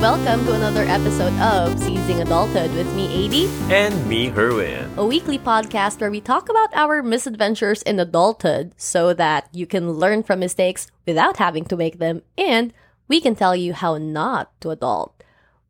welcome to another episode of Seizing Adulthood with me, Eyddie, And me, Herwin. a weekly podcast where we talk about our misadventures in adulthood so that you can learn from mistakes without having to make them, and we can tell you how not to adult.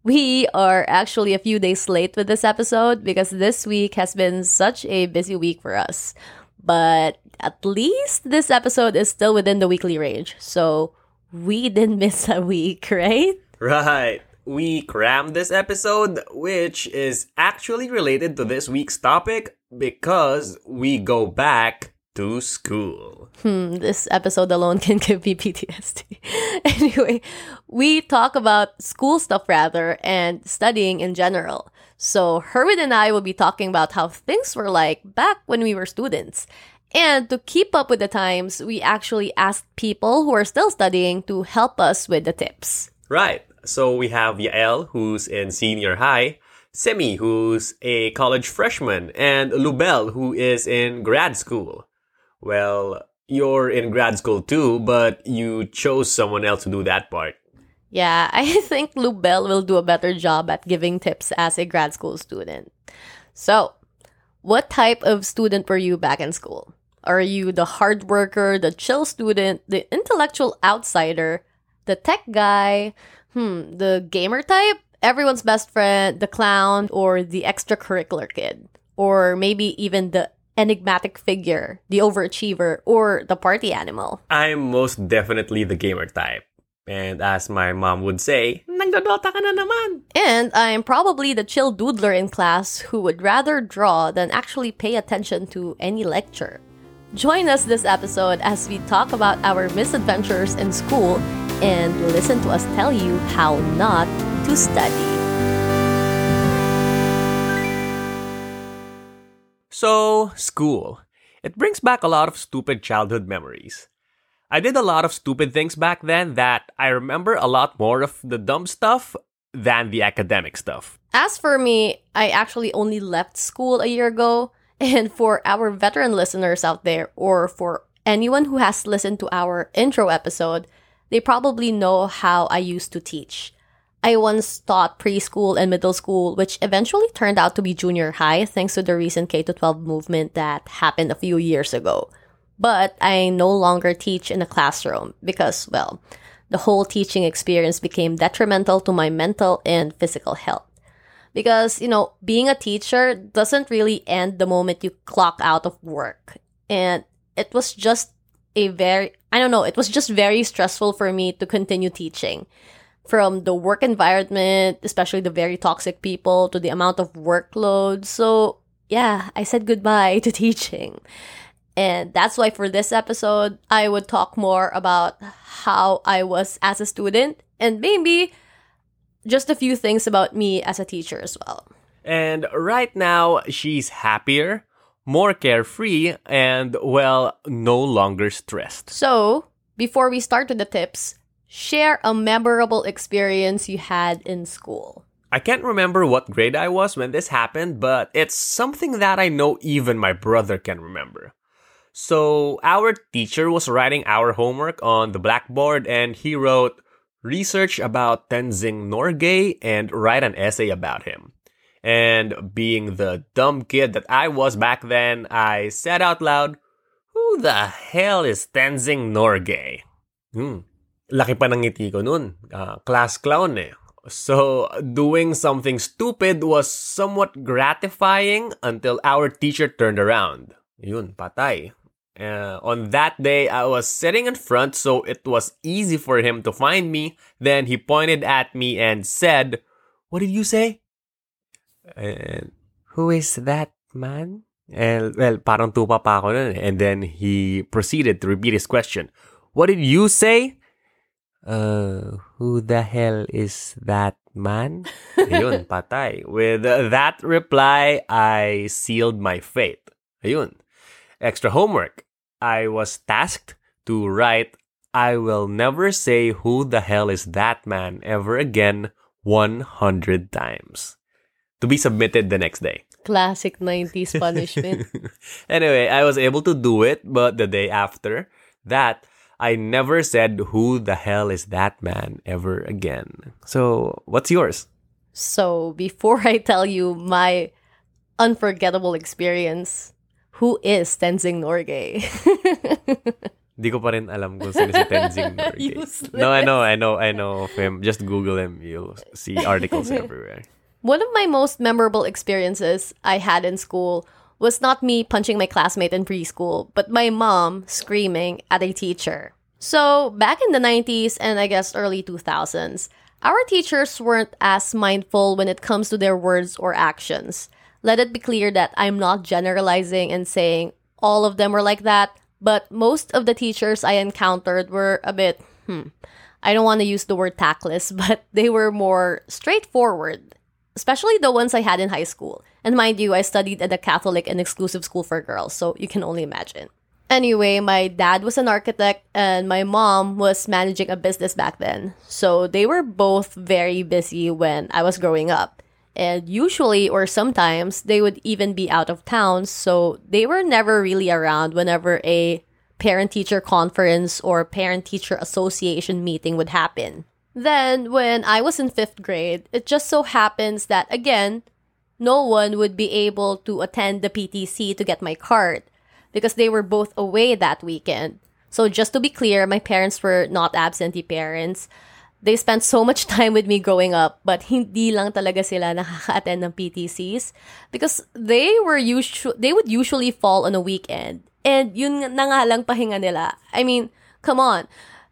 We are actually a few days late with this episode because this week has been such a busy week for us. But at least this episode is still within the weekly range. So we didn't miss a week, right? Right. We crammed this episode, which is actually related to this week's topic because we go back to school. Hmm, this episode alone can give me PTSD. anyway, we talk about school stuff rather and studying in general. So, Herwin and I will be talking about how things were like back when we were students. And to keep up with the times, we actually asked people who are still studying to help us with the tips. Right. So we have Yael, who's in senior high, Simmy, who's a college freshman, and Lubel, who is in grad school. Well, you're in grad school too, but you chose someone else to do that part. Yeah, I think Lubel will do a better job at giving tips as a grad school student. So, what type of student were you back in school? Are you the hard worker, the chill student, the intellectual outsider, the tech guy, hmm, the gamer type, everyone's best friend, the clown, or the extracurricular kid? Or maybe even the enigmatic figure, the overachiever, or the party animal? I'm most definitely the gamer type. And as my mom would say, nagdodota ka na naman. And I'm probably the chill doodler in class who would rather draw than actually pay attention to any lecture. Join us this episode as we talk about our misadventures in school and listen to us tell you how not to study. So, school. It brings back a lot of stupid childhood memories. I did a lot of stupid things back then that I remember a lot more of the dumb stuff than the academic stuff. As for me, I actually only left school a year ago. And for our veteran listeners out there, or for anyone who has listened to our intro episode, they probably know how I used to teach. I once taught preschool and middle school, which eventually turned out to be junior high thanks to the recent K 12 movement that happened a few years ago. But I no longer teach in a classroom because, well, the whole teaching experience became detrimental to my mental and physical health. Because, you know, being a teacher doesn't really end the moment you clock out of work. And it was just a very, I don't know, it was just very stressful for me to continue teaching. From the work environment, especially the very toxic people, to the amount of workload. So, yeah, I said goodbye to teaching. And that's why for this episode, I would talk more about how I was as a student and maybe just a few things about me as a teacher as well. And right now, she's happier, more carefree, and, well, no longer stressed. So, before we start with the tips, share a memorable experience you had in school. I can't remember what grade I was when this happened, but it's something that I know even my brother can remember. So, our teacher was writing our homework on the blackboard and he wrote, Research about Tenzing Norgay and write an essay about him. And being the dumb kid that I was back then, I said out loud, Who the hell is Tenzing Norgay? Hmm. Laki pa ng ngiti ko nun. Ah, class clown eh. So, doing something stupid was somewhat gratifying until our teacher turned around. Yun, patay. Uh, on that day, I was sitting in front, so it was easy for him to find me. Then he pointed at me and said, What did you say? And who is that man? And, well, parang tupa pa ako nun. eh. And then he proceeded to repeat his question. What did you say? Uh, who the hell is that man? Ayun, patay. With that reply, I sealed my fate. Ayun. Extra homework. I was tasked to write, I will never say who the hell is that man ever again 100 times. To be submitted the next day. Classic 90s punishment. anyway, I was able to do it, but the day after that, I never said who the hell is that man ever again. So, what's yours? So, before I tell you my unforgettable experience, who is Tenzing Norgay? Di ko pa rin alam kung sino si Tenzing Norgay. No, I know, I know, I know of him. Just Google him. You'll see articles everywhere. One of my most memorable experiences I had in school was not me punching my classmate in preschool, but my mom screaming at a teacher. So, back in the 90s and I guess early 2000s, our teachers weren't as mindful when it comes to their words or actions. Let it be clear that I'm not generalizing and saying all of them were like that, but most of the teachers I encountered were a bit, hmm, I don't want to use the word tactless, but they were more straightforward especially the ones I had in high school. And mind you, I studied at a Catholic and exclusive school for girls, so you can only imagine. Anyway, my dad was an architect and my mom was managing a business back then. So they were both very busy when I was growing up. And usually, or sometimes, they would even be out of town, so they were never really around whenever a parent teacher conference or parent teacher association meeting would happen. Then, when I was in fifth grade, it just so happens that, again, no one would be able to attend the PTC to get my card because they were both away that weekend. So, just to be clear, my parents were not absentee parents. They spent so much time with me growing up, but hindi lang talaga sila nakaka-attend ng PTCs because they were usu- they would usually fall on a weekend. And yun na nga lang pahinga nila. I mean, come on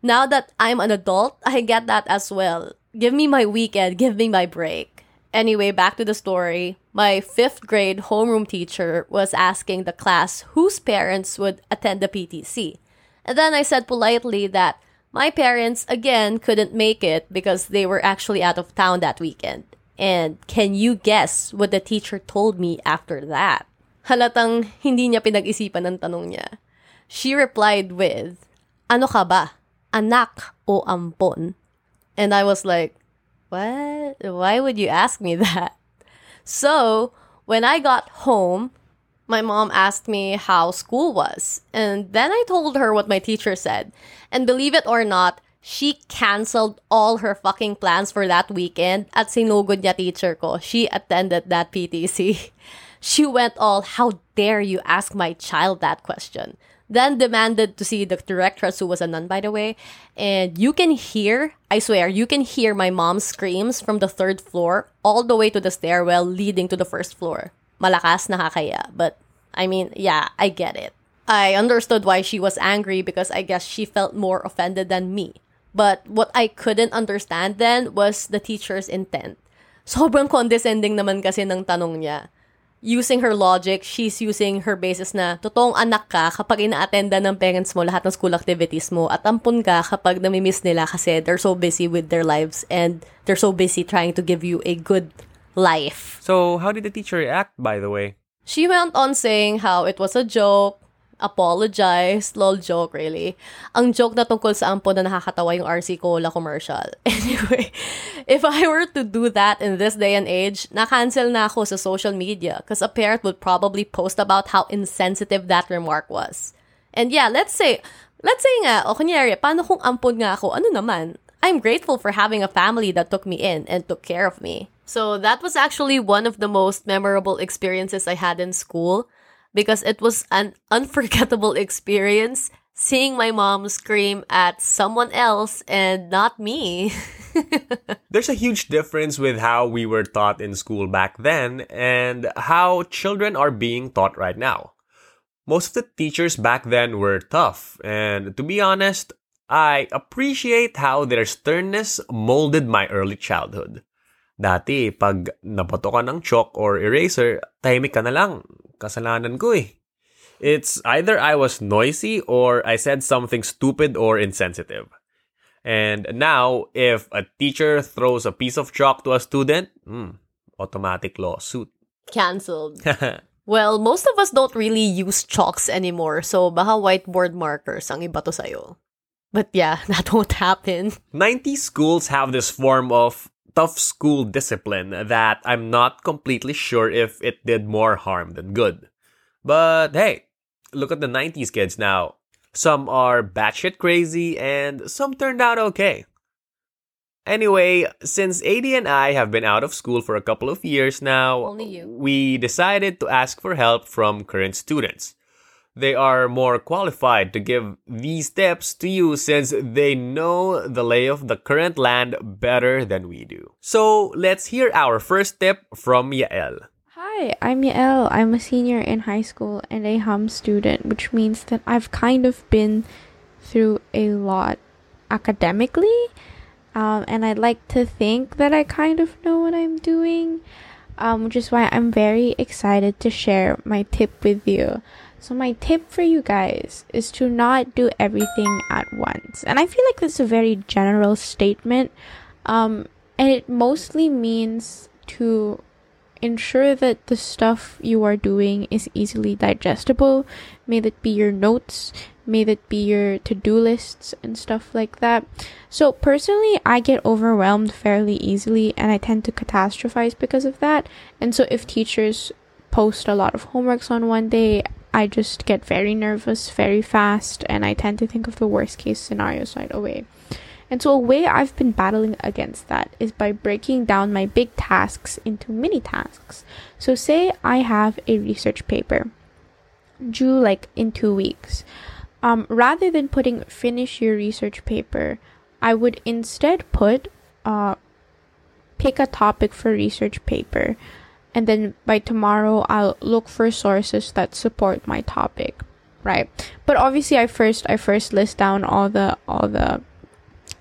now that I'm an adult, I get that as well. Give me my weekend, give me my break. Anyway, back to the story. My fifth grade homeroom teacher was asking the class whose parents would attend the PTC. And then I said politely that my parents, again, couldn't make it because they were actually out of town that weekend. And can you guess what the teacher told me after that? Halatang hindi niya pinag-isipan ng tanong niya. She replied with, Ano ka ba? Anak o ampon. And I was like, what? Why would you ask me that? So, when I got home, my mom asked me how school was. And then I told her what my teacher said. And believe it or not, she canceled all her fucking plans for that weekend at sinugod niya teacher ko. She attended that PTC. She went all, how dare you ask my child that question? Then demanded to see the directress, who was a nun, by the way. And you can hear, I swear, you can hear my mom's screams from the third floor all the way to the stairwell leading to the first floor. Malakas nakakaya. But, I mean, yeah, I get it. I understood why she was angry because I guess she felt more offended than me. But what I couldn't understand then was the teacher's intent. Sobrang condescending naman kasi ng tanong niya using her logic, she's using her basis na totoong anak ka kapag ina-attenda ng parents mo lahat ng school activities mo at ampun ka kapag namimiss nila kasi they're so busy with their lives and they're so busy trying to give you a good life. So, how did the teacher react, by the way? She went on saying how it was a joke, apologize, lol joke really. Ang joke na tungkol sa ampon na nakakatawa yung RC Cola commercial. Anyway, if I were to do that in this day and age, na-cancel na ako sa social media because a parent would probably post about how insensitive that remark was. And yeah, let's say, let's say nga, o kunyari, paano kung ampon nga ako, ano naman? I'm grateful for having a family that took me in and took care of me. So that was actually one of the most memorable experiences I had in school because it was an unforgettable experience seeing my mom scream at someone else and not me. There's a huge difference with how we were taught in school back then and how children are being taught right now. Most of the teachers back then were tough, and to be honest, I appreciate how their sternness molded my early childhood. Dati, pag nabato ka ng chalk or eraser, tahimik ka na lang. Kasalanan ko eh. It's either I was noisy or I said something stupid or insensitive. And now, if a teacher throws a piece of chalk to a student, mm, automatic lawsuit. Cancelled. well, most of us don't really use chalks anymore, so baka whiteboard markers ang iba to sa'yo. But yeah, that won't happen. 90 schools have this form of tough school discipline that I'm not completely sure if it did more harm than good. But hey, look at the 90s kids now. Some are batshit crazy, and some turned out okay. Anyway, since Eyddie and I have been out of school for a couple of years now, we decided to ask for help from current students. They are more qualified to give these tips to you since they know the lay of the current land better than we do. So let's hear our first tip from Yael. Hi, I'm Yael. I'm a senior in high school and a hum student, which means that I've kind of been through a lot academically. Um, and I'd like to think that I kind of know what I'm doing, um, which is why I'm very excited to share my tip with you. So, my tip for you guys is to not do everything at once. And I feel like that's a very general statement, um, and it mostly means to ensure that the stuff you are doing is easily digestible. May that be your notes, may that be your to do lists and stuff like that. So, personally, I get overwhelmed fairly easily and I tend to catastrophize because of that. And so, if teachers post a lot of homeworks on one day, I just get very nervous very fast and I tend to think of the worst case scenarios right away. And so, a way I've been battling against that is by breaking down my big tasks into mini tasks. So, say I have a research paper due like in two weeks. Um, rather than putting finish your research paper, I would instead put uh, pick a topic for research paper, and then by tomorrow I'll look for sources that support my topic, right? But obviously, I first I first list down all the all the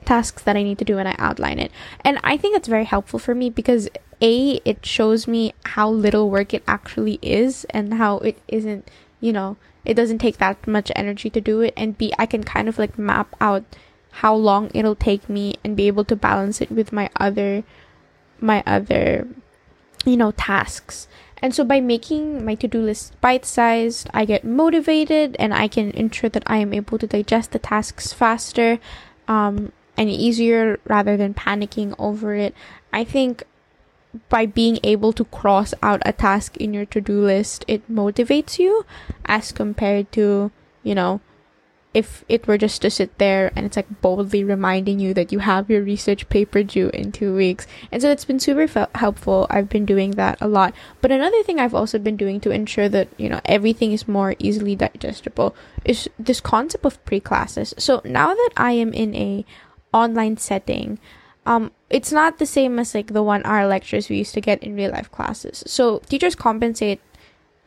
tasks that I need to do and I outline it. And I think it's very helpful for me because A, it shows me how little work it actually is and how it isn't, you know, it doesn't take that much energy to do it. And B, I can kind of like map out how long it'll take me and be able to balance it with my other, my other, you know, tasks. And so by making my to-do list bite-sized, I get motivated and I can ensure that I am able to digest the tasks faster. Um, and easier rather than panicking over it. I think by being able to cross out a task in your to do list, it motivates you as compared to, you know, if it were just to sit there and it's like boldly reminding you that you have your research paper due in two weeks. And so it's been super helpful. I've been doing that a lot. But another thing I've also been doing to ensure that, you know, everything is more easily digestible is this concept of pre classes. So now that I am in a online setting, um, it's not the same as like the one hour lectures we used to get in real life classes. So teachers compensate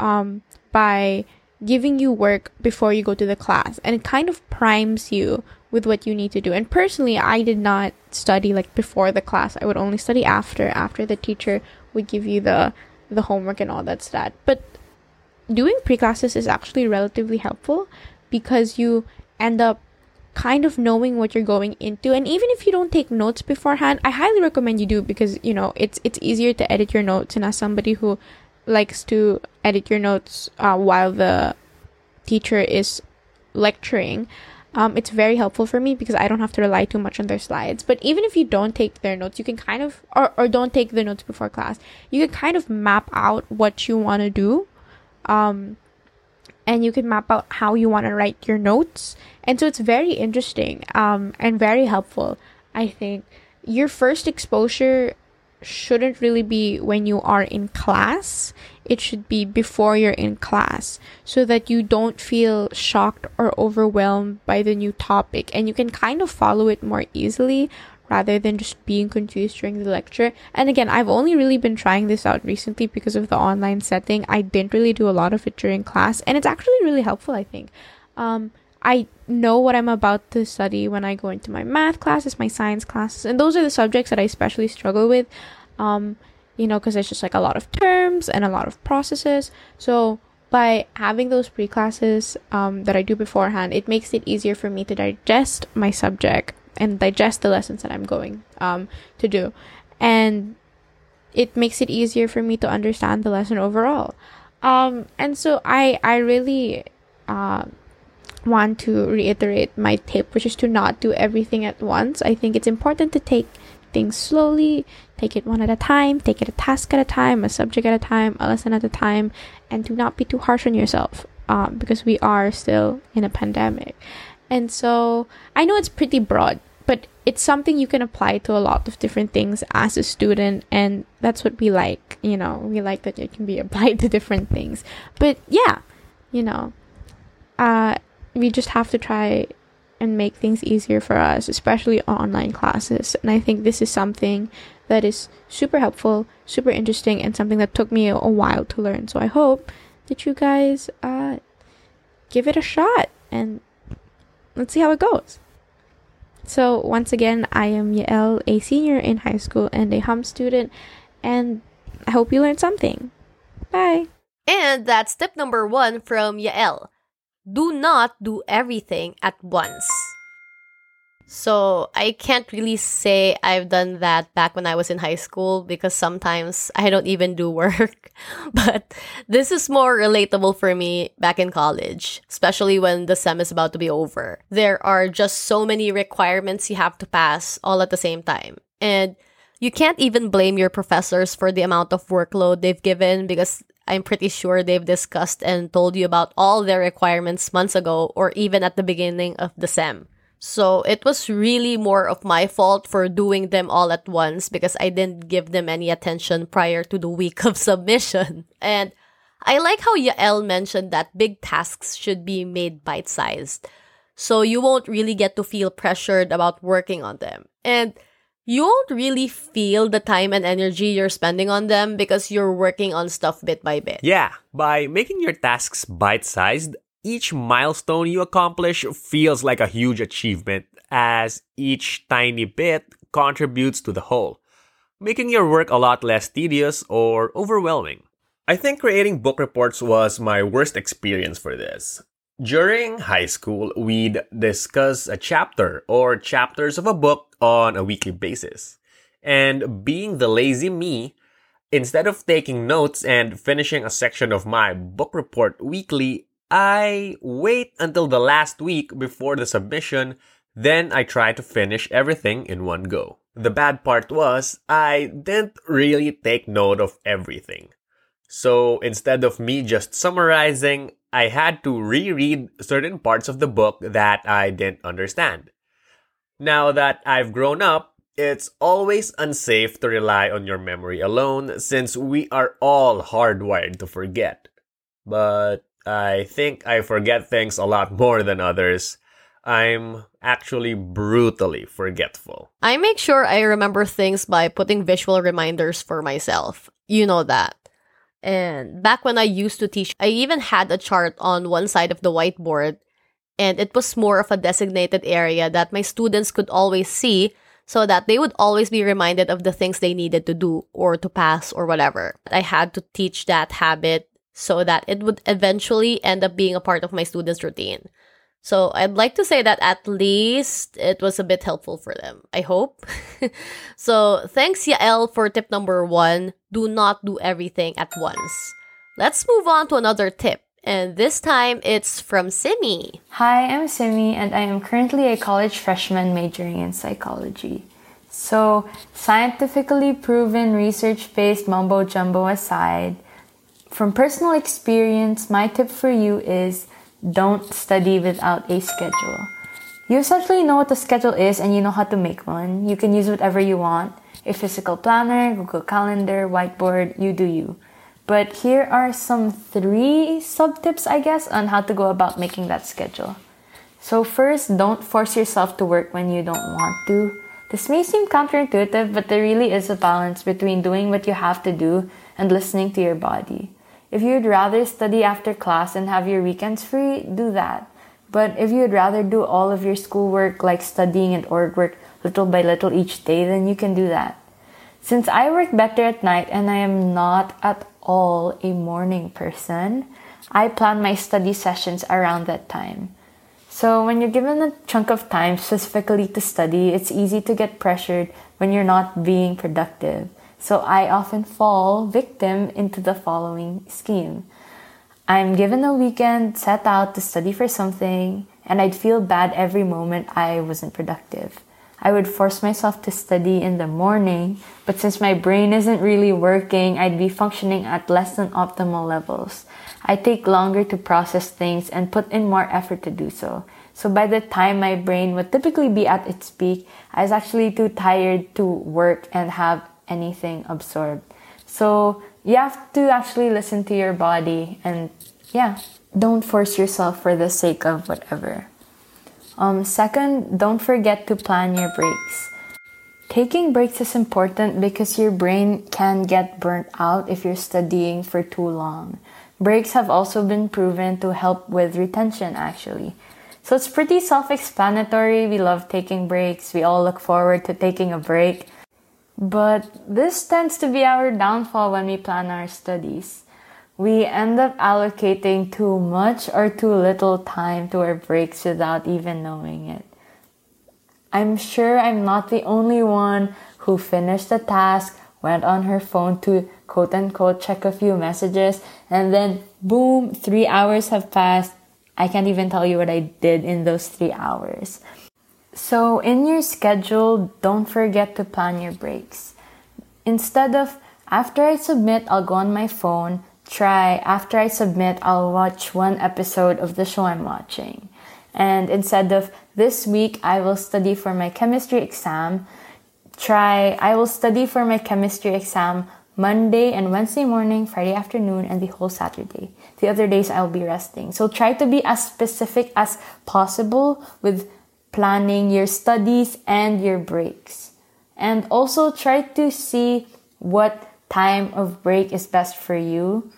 um, by giving you work before you go to the class, and it kind of primes you with what you need to do. And personally, I did not study like before the class. I would only study after after the teacher would give you the the homework and all that stuff. But doing pre classes is actually relatively helpful because you end up kind of knowing what you're going into and even if you don't take notes beforehand i highly recommend you do because you know it's it's easier to edit your notes and as somebody who likes to edit your notes uh, while the teacher is lecturing um, it's very helpful for me because i don't have to rely too much on their slides but even if you don't take their notes you can kind of or, or don't take the notes before class you can kind of map out what you want to do um, and you can map out how you want to write your notes. And so it's very interesting um, and very helpful, I think. Your first exposure shouldn't really be when you are in class. It should be before you're in class so that you don't feel shocked or overwhelmed by the new topic and you can kind of follow it more easily rather than just being confused during the lecture. And again, I've only really been trying this out recently because of the online setting. I didn't really do a lot of it during class, and it's actually really helpful, I think. Um, I know what I'm about to study when I go into my math classes, my science classes, and those are the subjects that I especially struggle with. Um, you know, because it's just like a lot of terms and a lot of processes. So by having those pre classes um, that I do beforehand, it makes it easier for me to digest my subject and digest the lessons that I'm going um, to do. And it makes it easier for me to understand the lesson overall. Um, and so I, I really uh, want to reiterate my tip, which is to not do everything at once. I think it's important to take things slowly, take it one at a time, take it a task at a time, a subject at a time, a lesson at a time, and do not be too harsh on yourself. um, because we are still in a pandemic. And so I know it's pretty broad, but it's something you can apply to a lot of different things as a student. And that's what we like. You know, we like that it can be applied to different things. But yeah, you know, uh, we just have to try and make things easier for us, especially online classes. And I think this is something that is super helpful, super interesting, and something that took me a, while to learn. So I hope that you guys uh, give it a shot and let's see how it goes. So once again, I am Yael, a senior in high school and a hum student, and I hope you learned something. Bye. And that's tip number one from Yael. Do not do everything at once. So I can't really say I've done that back when I was in high school because sometimes I don't even do work. but this is more relatable for me back in college, especially when the sem is about to be over. There are just so many requirements you have to pass all at the same time. And you can't even blame your professors for the amount of workload they've given because I'm pretty sure they've discussed and told you about all their requirements months ago or even at the beginning of the sem. So it was really more of my fault for doing them all at once because I didn't give them any attention prior to the week of submission. And I like how Yael mentioned that big tasks should be made bite sized. So you won't really get to feel pressured about working on them. And you won't really feel the time and energy you're spending on them because you're working on stuff bit by bit. Yeah, by making your tasks bite sized, each milestone you accomplish feels like a huge achievement, as each tiny bit contributes to the whole, making your work a lot less tedious or overwhelming. I think creating book reports was my worst experience for this. During high school, we'd discuss a chapter or chapters of a book on a weekly basis. And being the lazy me, instead of taking notes and finishing a section of my book report weekly, I wait until the last week before the submission, then I try to finish everything in one go. The bad part was, I didn't really take note of everything. So instead of me just summarizing, I had to reread certain parts of the book that I didn't understand. Now that I've grown up, it's always unsafe to rely on your memory alone since we are all hardwired to forget. But I think I forget things a lot more than others. I'm actually brutally forgetful. I make sure I remember things by putting visual reminders for myself. You know that. And back when I used to teach, I even had a chart on one side of the whiteboard, and it was more of a designated area that my students could always see so that they would always be reminded of the things they needed to do or to pass or whatever. I had to teach that habit so that it would eventually end up being a part of my students' routine. So I'd like to say that at least it was a bit helpful for them. I hope. so thanks Yael for tip number one. Do not do everything at once. Let's move on to another tip. And this time it's from Simmy. Hi, I'm Simmy and I am currently a college freshman majoring in psychology. So, scientifically proven research based mumbo jumbo aside, from personal experience, my tip for you is don't study without a schedule. You essentially know what the schedule is and you know how to make one. You can use whatever you want a physical planner, Google Calendar, whiteboard, you do you. But here are some three sub tips, I guess, on how to go about making that schedule. So, first, don't force yourself to work when you don't want to. This may seem counterintuitive, but there really is a balance between doing what you have to do and listening to your body. If you'd rather study after class and have your weekends free, do that. But if you'd rather do all of your schoolwork like studying and org work little by little each day, then you can do that. Since I work better at night and I am not at all a morning person, I plan my study sessions around that time. So when you're given a chunk of time specifically to study, it's easy to get pressured when you're not being productive. So I often fall victim into the following scheme. I'm given a weekend, set out to study for something, and I'd feel bad every moment I wasn't productive. I would force myself to study in the morning, but since my brain isn't really working, I'd be functioning at less than optimal levels. I take longer to process things and put in more effort to do so. So by the time my brain would typically be at its peak, I was actually too tired to work and have anything absorbed. So you have to actually listen to your body and yeah, don't force yourself for the sake of whatever. Um, second, don't forget to plan your breaks. Taking breaks is important because your brain can get burnt out if you're studying for too long. Breaks have also been proven to help with retention, actually. So it's pretty self explanatory. We love taking breaks, we all look forward to taking a break. But this tends to be our downfall when we plan our studies. We end up allocating too much or too little time to our breaks without even knowing it. I'm sure I'm not the only one who finished the task, went on her phone to quote unquote check a few messages, and then boom, three hours have passed. I can't even tell you what I did in those three hours. So, in your schedule, don't forget to plan your breaks. Instead of after I submit, I'll go on my phone, try after I submit, I'll watch one episode of the show I'm watching. And instead of this week, I will study for my chemistry exam, try I will study for my chemistry exam Monday and Wednesday morning, Friday afternoon, and the whole Saturday. The other days I'll be resting. So try to be as specific as possible with planning your studies and your breaks. And also try to see what time of break is best for you.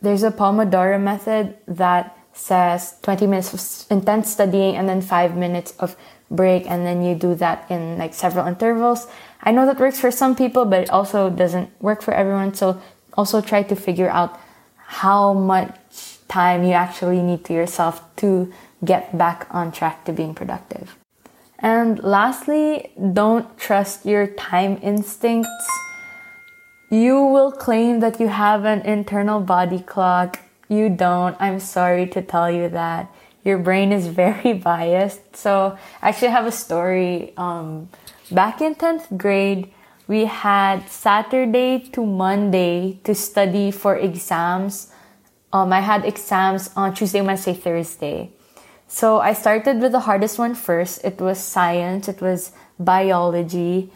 There's a Pomodoro method that says 20 minutes of intense studying and then 5 minutes of break and then you do that in like several intervals. I know that works for some people but it also doesn't work for everyone so also try to figure out how much time you actually need to yourself to get back on track to being productive. And lastly, don't trust your time instincts. You will claim that you have an internal body clock. You don't. I'm sorry to tell you that. Your brain is very biased. So, I actually have a story. Um, back in 10th grade, we had Saturday to Monday to study for exams. Um, I had exams on Tuesday, Wednesday, Thursday. So I started with the hardest one first. It was science, it was biology.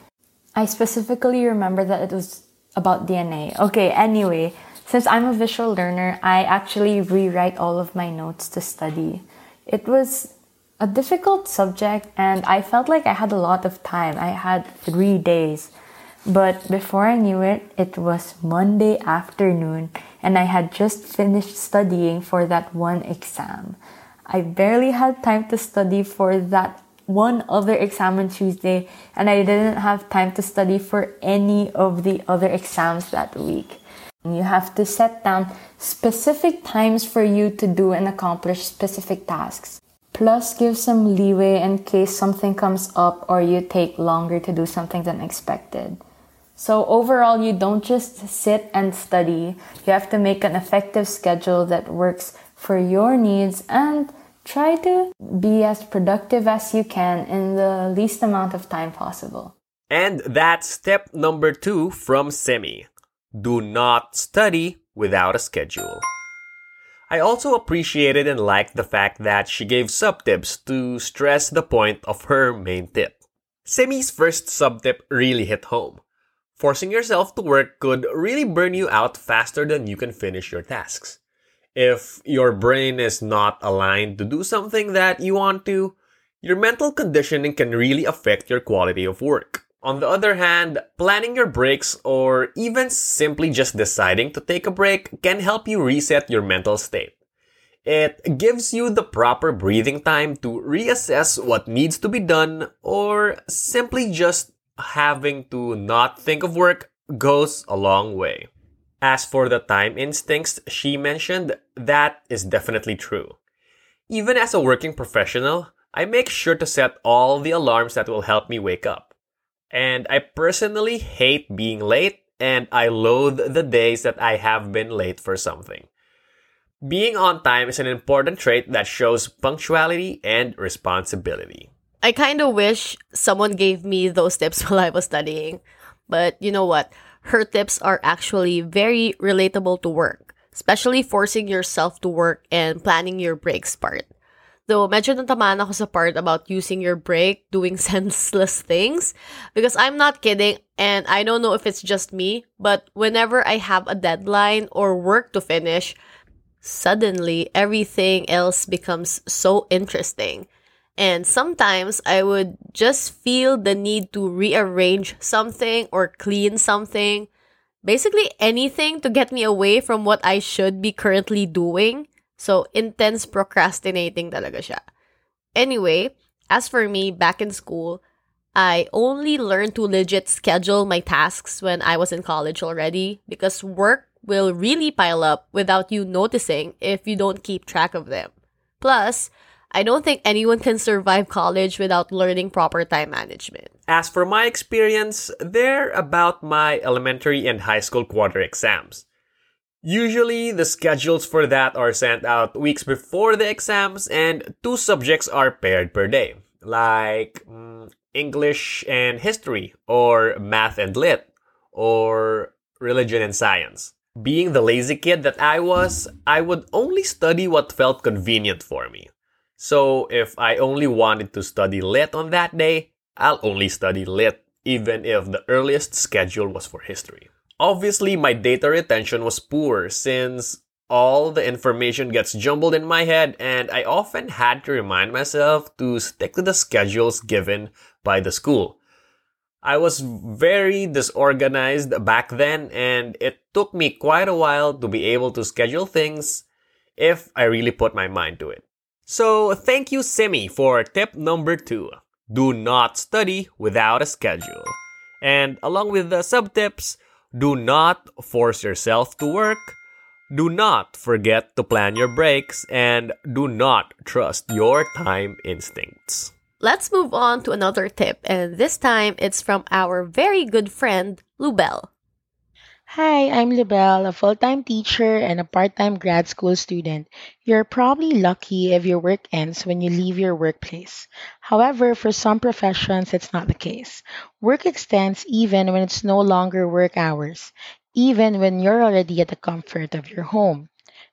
I specifically remember that it was about DNA. Okay, anyway, since I'm a visual learner, I actually rewrite all of my notes to study. It was a difficult subject and I felt like I had a lot of time. I had three days. But before I knew it, it was Monday afternoon and I had just finished studying for that one exam. I barely had time to study for that one other exam on Tuesday, and I didn't have time to study for any of the other exams that week. You have to set down specific times for you to do and accomplish specific tasks. Plus, give some leeway in case something comes up or you take longer to do something than expected. So, overall, you don't just sit and study, you have to make an effective schedule that works for your needs and try to be as productive as you can in the least amount of time possible. And that's step number two from Simmy. Do not study without a schedule. I also appreciated and liked the fact that she gave sub tips to stress the point of her main tip. Simmy's first sub tip really hit home. Forcing yourself to work could really burn you out faster than you can finish your tasks. If your brain is not aligned to do something that you want to, your mental conditioning can really affect your quality of work. On the other hand, planning your breaks or even simply just deciding to take a break can help you reset your mental state. It gives you the proper breathing time to reassess what needs to be done or simply just having to not think of work goes a long way. As for the time instincts she mentioned, that is definitely true. Even as a working professional, I make sure to set all the alarms that will help me wake up. And I personally hate being late, and I loathe the days that I have been late for something. Being on time is an important trait that shows punctuality and responsibility. I kind of wish someone gave me those tips while I was studying. But you know what? Her tips are actually very relatable to work, especially forcing yourself to work and planning your breaks part. Though medyo natamaan ako sa part about using your break, doing senseless things. Because I'm not kidding, and I don't know if it's just me, but whenever I have a deadline or work to finish, suddenly everything else becomes so interesting. And sometimes I would just feel the need to rearrange something or clean something. Basically anything to get me away from what I should be currently doing. So, intense procrastinating talaga siya. Anyway, as for me, back in school, I only learned to legit schedule my tasks when I was in college already because work will really pile up without you noticing if you don't keep track of them. Plus, I don't think anyone can survive college without learning proper time management. As for my experience, they're about my elementary and high school quarter exams. Usually, the schedules for that are sent out weeks before the exams, and two subjects are paired per day, like mm, English and history, or math and lit, or religion and science. Being the lazy kid that I was, I would only study what felt convenient for me. So if I only wanted to study lit on that day, I'll only study lit, even if the earliest schedule was for history. Obviously, my data retention was poor since all the information gets jumbled in my head and I often had to remind myself to stick to the schedules given by the school. I was very disorganized back then and it took me quite a while to be able to schedule things if I really put my mind to it. So thank you Simmy for tip number two. Do not study without a schedule. And along with the sub tips, do not force yourself to work. Do not forget to plan your breaks and do not trust your time instincts. Let's move on to another tip, and this time it's from our very good friend, Lubel. Hi, I'm Lubel, a full time teacher and a part time grad school student. You're probably lucky if your work ends when you leave your workplace. However, for some professions, it's not the case. Work extends even when it's no longer work hours, even when you're already at the comfort of your home.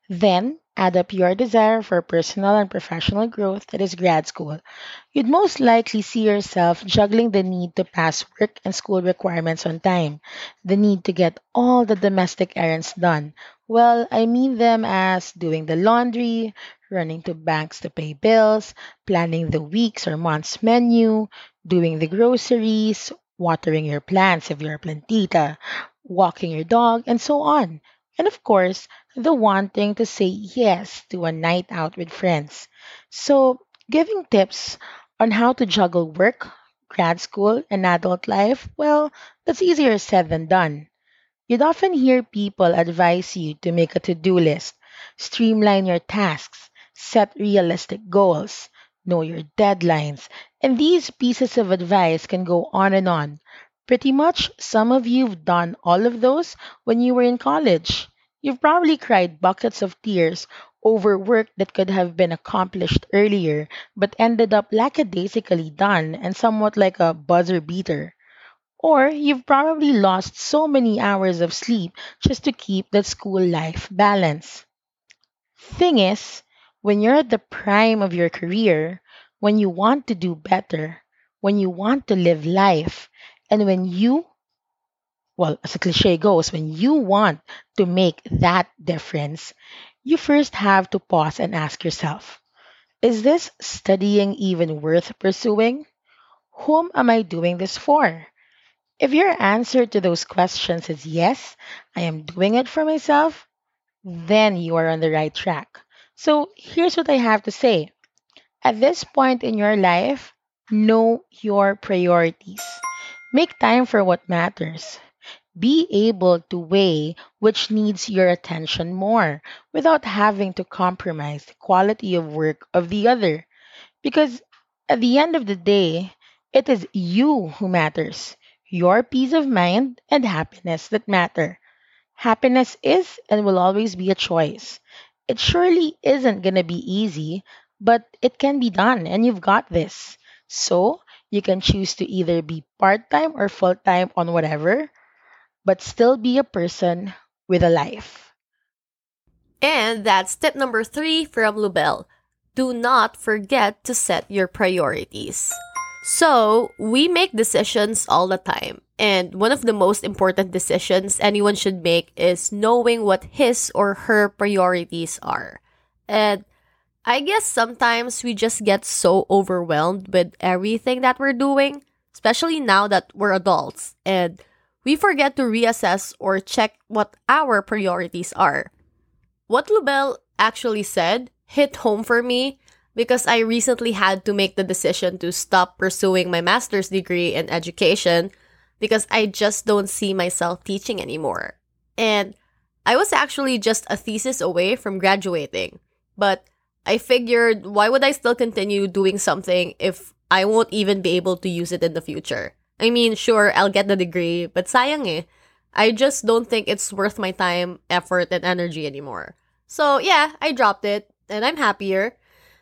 Then, add up your desire for personal and professional growth that is grad school. You'd most likely see yourself juggling the need to pass work and school requirements on time, the need to get all the domestic errands done. Well, I mean them as doing the laundry, running to banks to pay bills, planning the week's or month's menu, doing the groceries, watering your plants if you're a plantita, walking your dog, and so on. And of course, the wanting to say yes to a night out with friends. So, giving tips on how to juggle work, grad school, and adult life, well, that's easier said than done. You'd often hear people advise you to make a to do list, streamline your tasks, set realistic goals, know your deadlines, and these pieces of advice can go on and on. Pretty much, some of you've done all of those when you were in college. You've probably cried buckets of tears over work that could have been accomplished earlier, but ended up lackadaisically done and somewhat like a buzzer beater. Or you've probably lost so many hours of sleep just to keep that school life balance. Thing is, when you're at the prime of your career, when you want to do better, when you want to live life, and when you, well, as a cliche goes, when you want to make that difference, you first have to pause and ask yourself Is this studying even worth pursuing? Whom am I doing this for? If your answer to those questions is yes, I am doing it for myself, then you are on the right track. So here's what I have to say. At this point in your life, know your priorities. Make time for what matters. Be able to weigh which needs your attention more without having to compromise the quality of work of the other. Because at the end of the day, it is you who matters, your peace of mind and happiness that matter. Happiness is and will always be a choice. It surely isn't going to be easy, but it can be done, and you've got this. So you can choose to either be part time or full time on whatever, but still be a person with a life. And that's tip number three from Lubel. Do not forget to set your priorities. So, we make decisions all the time. And one of the most important decisions anyone should make is knowing what his or her priorities are. And I guess sometimes we just get so overwhelmed with everything that we're doing, especially now that we're adults, and we forget to reassess or check what our priorities are. What Lubel actually said hit home for me because I recently had to make the decision to stop pursuing my master's degree in education because I just don't see myself teaching anymore. And I was actually just a thesis away from graduating. But I figured, why would I still continue doing something if I won't even be able to use it in the future? I mean, sure, I'll get the degree, but sayang eh. I just don't think it's worth my time, effort, and energy anymore. So yeah, I dropped it, and I'm happier.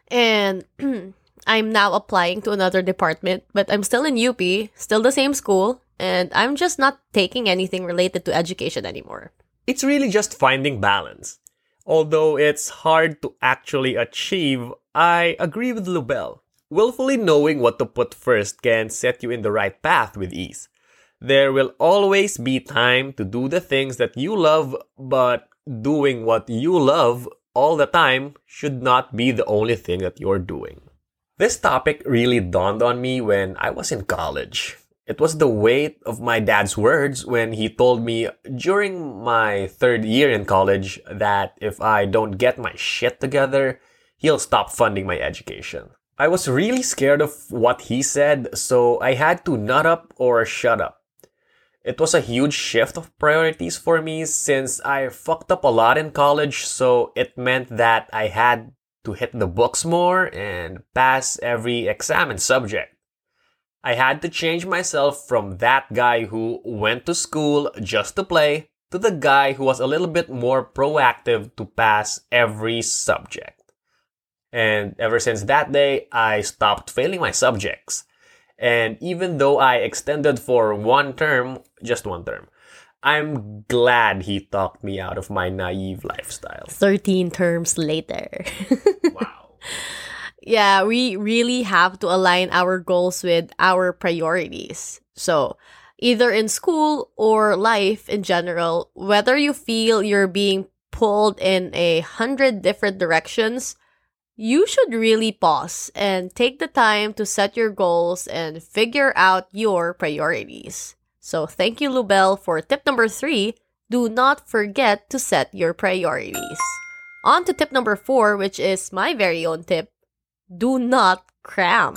And I'm now applying to another department, but I'm still in UP, still the same school, and I'm just not taking anything related to education anymore. It's really just finding balance. Although it's hard to actually achieve, I agree with Lubel. Willfully knowing what to put first can set you in the right path with ease. There will always be time to do the things that you love, but doing what you love all the time should not be the only thing that you're doing. This topic really dawned on me when I was in college. It was the weight of my dad's words when he told me during my third year in college that if I don't get my shit together, he'll stop funding my education. I was really scared of what he said, so I had to nut up or shut up. It was a huge shift of priorities for me since I fucked up a lot in college, so it meant that I had to hit the books more and pass every exam and subject. I had to change myself from that guy who went to school just to play to the guy who was a little bit more proactive to pass every subject. And ever since that day, I stopped failing my subjects. And even though I extended for one term, just one term, I'm glad he talked me out of my naive lifestyle. 13 terms later. Wow. yeah, we really have to align our goals with our priorities. So, either in school or life in general, whether you feel you're being pulled in a hundred different directions, you should really pause and take the time to set your goals and figure out your priorities. So, thank you, Lubel, for tip number three. Do not forget to set your priorities. On to tip number four, which is my very own tip do not cram.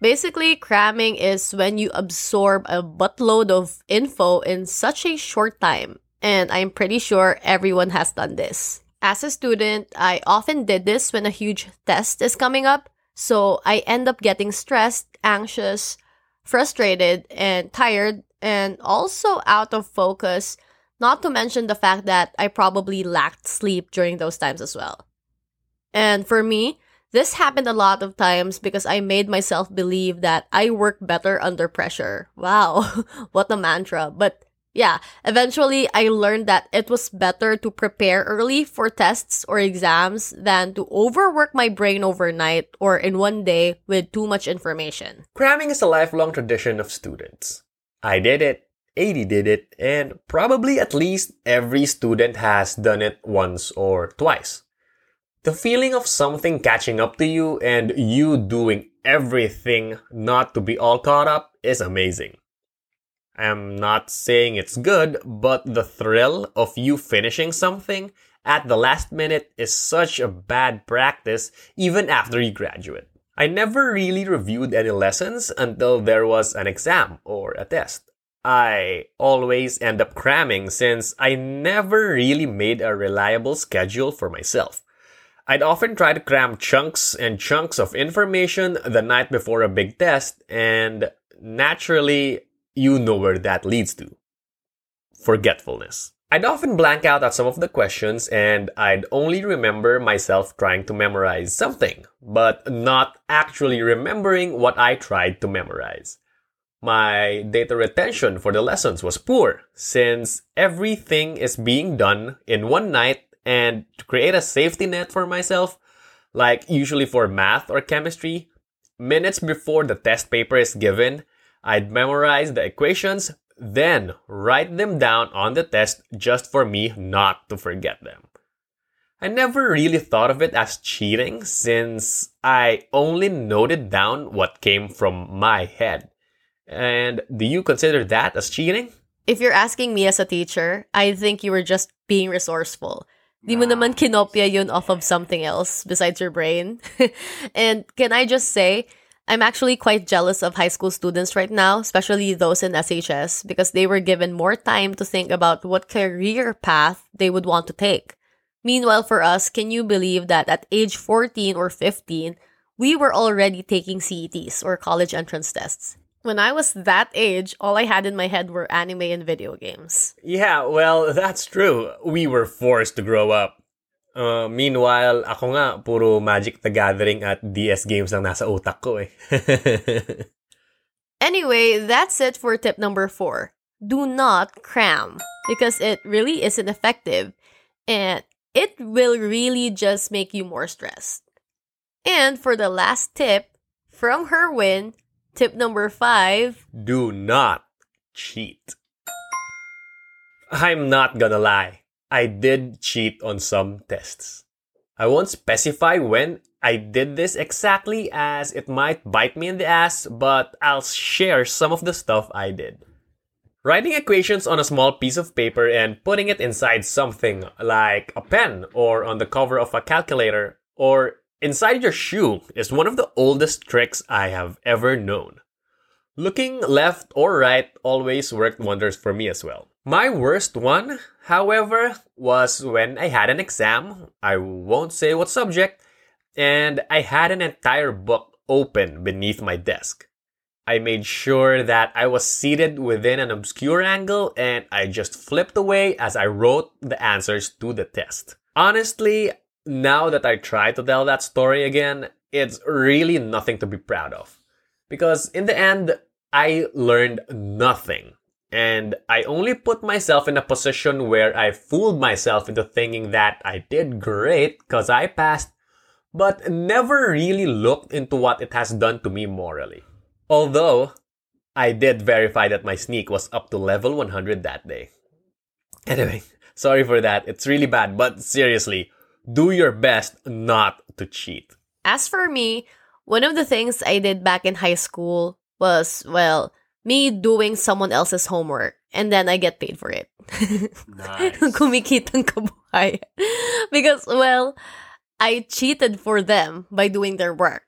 Basically, cramming is when you absorb a buttload of info in such a short time, and I'm pretty sure everyone has done this. As a student, I often did this when a huge test is coming up, so I end up getting stressed, anxious, frustrated, and tired, and also out of focus, not to mention the fact that I probably lacked sleep during those times as well. And for me, this happened a lot of times because I made myself believe that I work better under pressure. Wow, what a mantra. But yeah, eventually I learned that it was better to prepare early for tests or exams than to overwork my brain overnight or in one day with too much information. Cramming is a lifelong tradition of students. I did it, Eyddie did it, and probably at least every student has done it once or twice. The feeling of something catching up to you and you doing everything not to be all caught up is amazing. I'm not saying it's good, but the thrill of you finishing something at the last minute is such a bad practice even after you graduate. I never really reviewed any lessons until there was an exam or a test. I always end up cramming since I never really made a reliable schedule for myself. I'd often try to cram chunks and chunks of information the night before a big test, and naturally, you know where that leads to. Forgetfulness. I'd often blank out at some of the questions and I'd only remember myself trying to memorize something, but not actually remembering what I tried to memorize. My data retention for the lessons was poor since everything is being done in one night and to create a safety net for myself, like usually for math or chemistry, minutes before the test paper is given, I'd memorize the equations, then write them down on the test just for me not to forget them. I never really thought of it as cheating since I only noted down what came from my head. And do you consider that as cheating? If you're asking me as a teacher, I think you were just being resourceful. Di mo naman kinopya yun off of something else besides your brain. and can I just say, I'm actually quite jealous of high school students right now, especially those in SHS, because they were given more time to think about what career path they would want to take. Meanwhile, for us, can you believe that at age 14 or 15, we were already taking CETs or college entrance tests? When I was that age, all I had in my head were anime and video games. Yeah, well, that's true. We were forced to grow up. Uh, meanwhile, ako nga, puro Magic the Gathering at DS games ang nasa utak ko eh. Anyway, that's it for tip number four. Do not cram because it really isn't effective and it will really just make you more stressed. And for the last tip from Herwin, tip number five Do not cheat. I'm not gonna lie. I did cheat on some tests. I won't specify when I did this exactly as it might bite me in the ass, but I'll share some of the stuff I did. Writing equations on a small piece of paper and putting it inside something like a pen or on the cover of a calculator or inside your shoe is one of the oldest tricks I have ever known. Looking left or right always worked wonders for me as well. My worst one, however, was when I had an exam. I won't say what subject, and I had an entire book open beneath my desk. I made sure that I was seated within an obscure angle and I just flipped away as I wrote the answers to the test. Honestly, now that I try to tell that story again, it's really nothing to be proud of. Because in the end, I learned nothing. And I only put myself in a position where I fooled myself into thinking that I did great because I passed, but never really looked into what it has done to me morally. Although, I did verify that my sneak was up to level 100 that day. Anyway, sorry for that. It's really bad, but seriously, do your best not to cheat. As for me, one of the things I did back in high school was, well, me doing someone else's homework and then I get paid for it. Nice. Kumikitang kabuhay. because, well, I cheated for them by doing their work.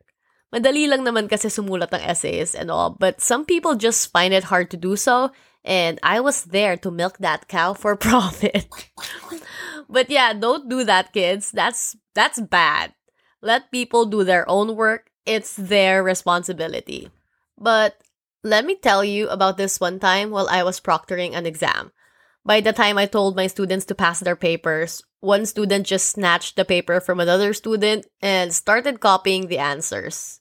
Madali lang naman kasi sumulat ng essays and all, but some people just find it hard to do so, and I was there to milk that cow for profit. but yeah, don't do that, kids. That's that's bad. Let people do their own work. It's their responsibility. But let me tell you about this one time while I was proctoring an exam. By the time I told my students to pass their papers, one student just snatched the paper from another student and started copying the answers.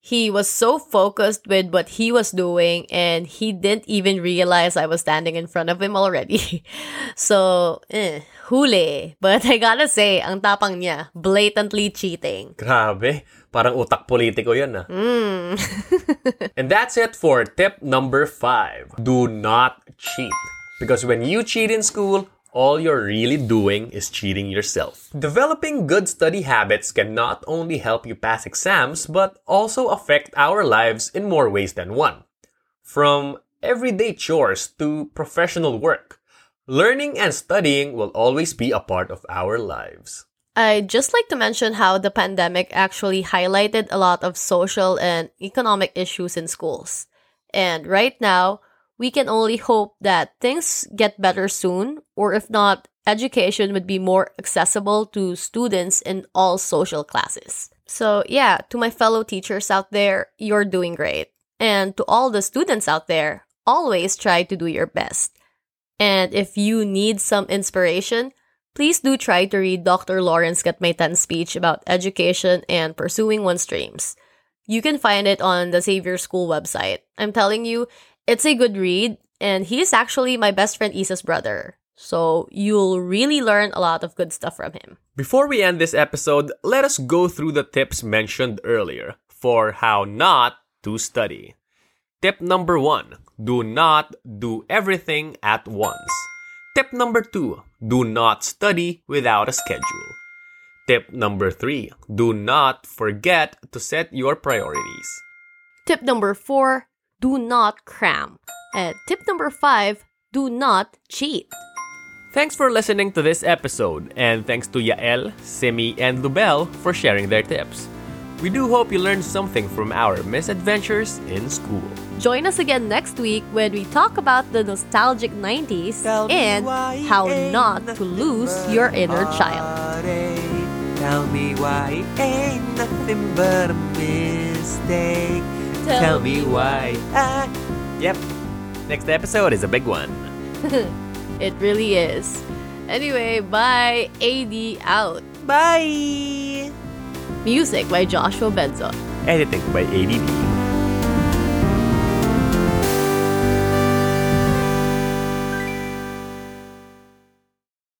He was so focused with what he was doing and he didn't even realize I was standing in front of him already. so, eh, huli. But I gotta say, ang tapang niya, blatantly cheating. Grabe. Parang utak politiko yun ah. Mm. And that's it for tip number five. Do not cheat. Because when you cheat in school, all you're really doing is cheating yourself. Developing good study habits can not only help you pass exams, but also affect our lives in more ways than one. From everyday chores to professional work, learning and studying will always be a part of our lives. I'd just like to mention how the pandemic actually highlighted a lot of social and economic issues in schools. And right now, we can only hope that things get better soon, or if not, education would be more accessible to students in all social classes. So, yeah, to my fellow teachers out there, you're doing great. And to all the students out there, always try to do your best. And if you need some inspiration, please do try to read Dr. Lawrence Gatmaytan's speech about education and pursuing one's dreams. You can find it on the Xavier School website. I'm telling you, it's a good read, and he is actually my best friend Isa's brother. So you'll really learn a lot of good stuff from him. Before we end this episode, let us go through the tips mentioned earlier for how not to study. Tip number one do not do everything at once. Tip number two do not study without a schedule. Tip number three do not forget to set your priorities. Tip number four do not cram. And tip number five do not cheat. Thanks for listening to this episode, and thanks to Yael, Simmy, and Lubel for sharing their tips. We do hope you learned something from our misadventures in school. Join us again next week when we talk about the nostalgic 90s and how not to lose your inner child. Tell me why ain't nothing but a mistake. Tell me why I. Ah, yep. Next episode is a big one. It really is. Anyway, bye. Eyddie out. Bye! Music by Joshua Benzo. Editing by ADD.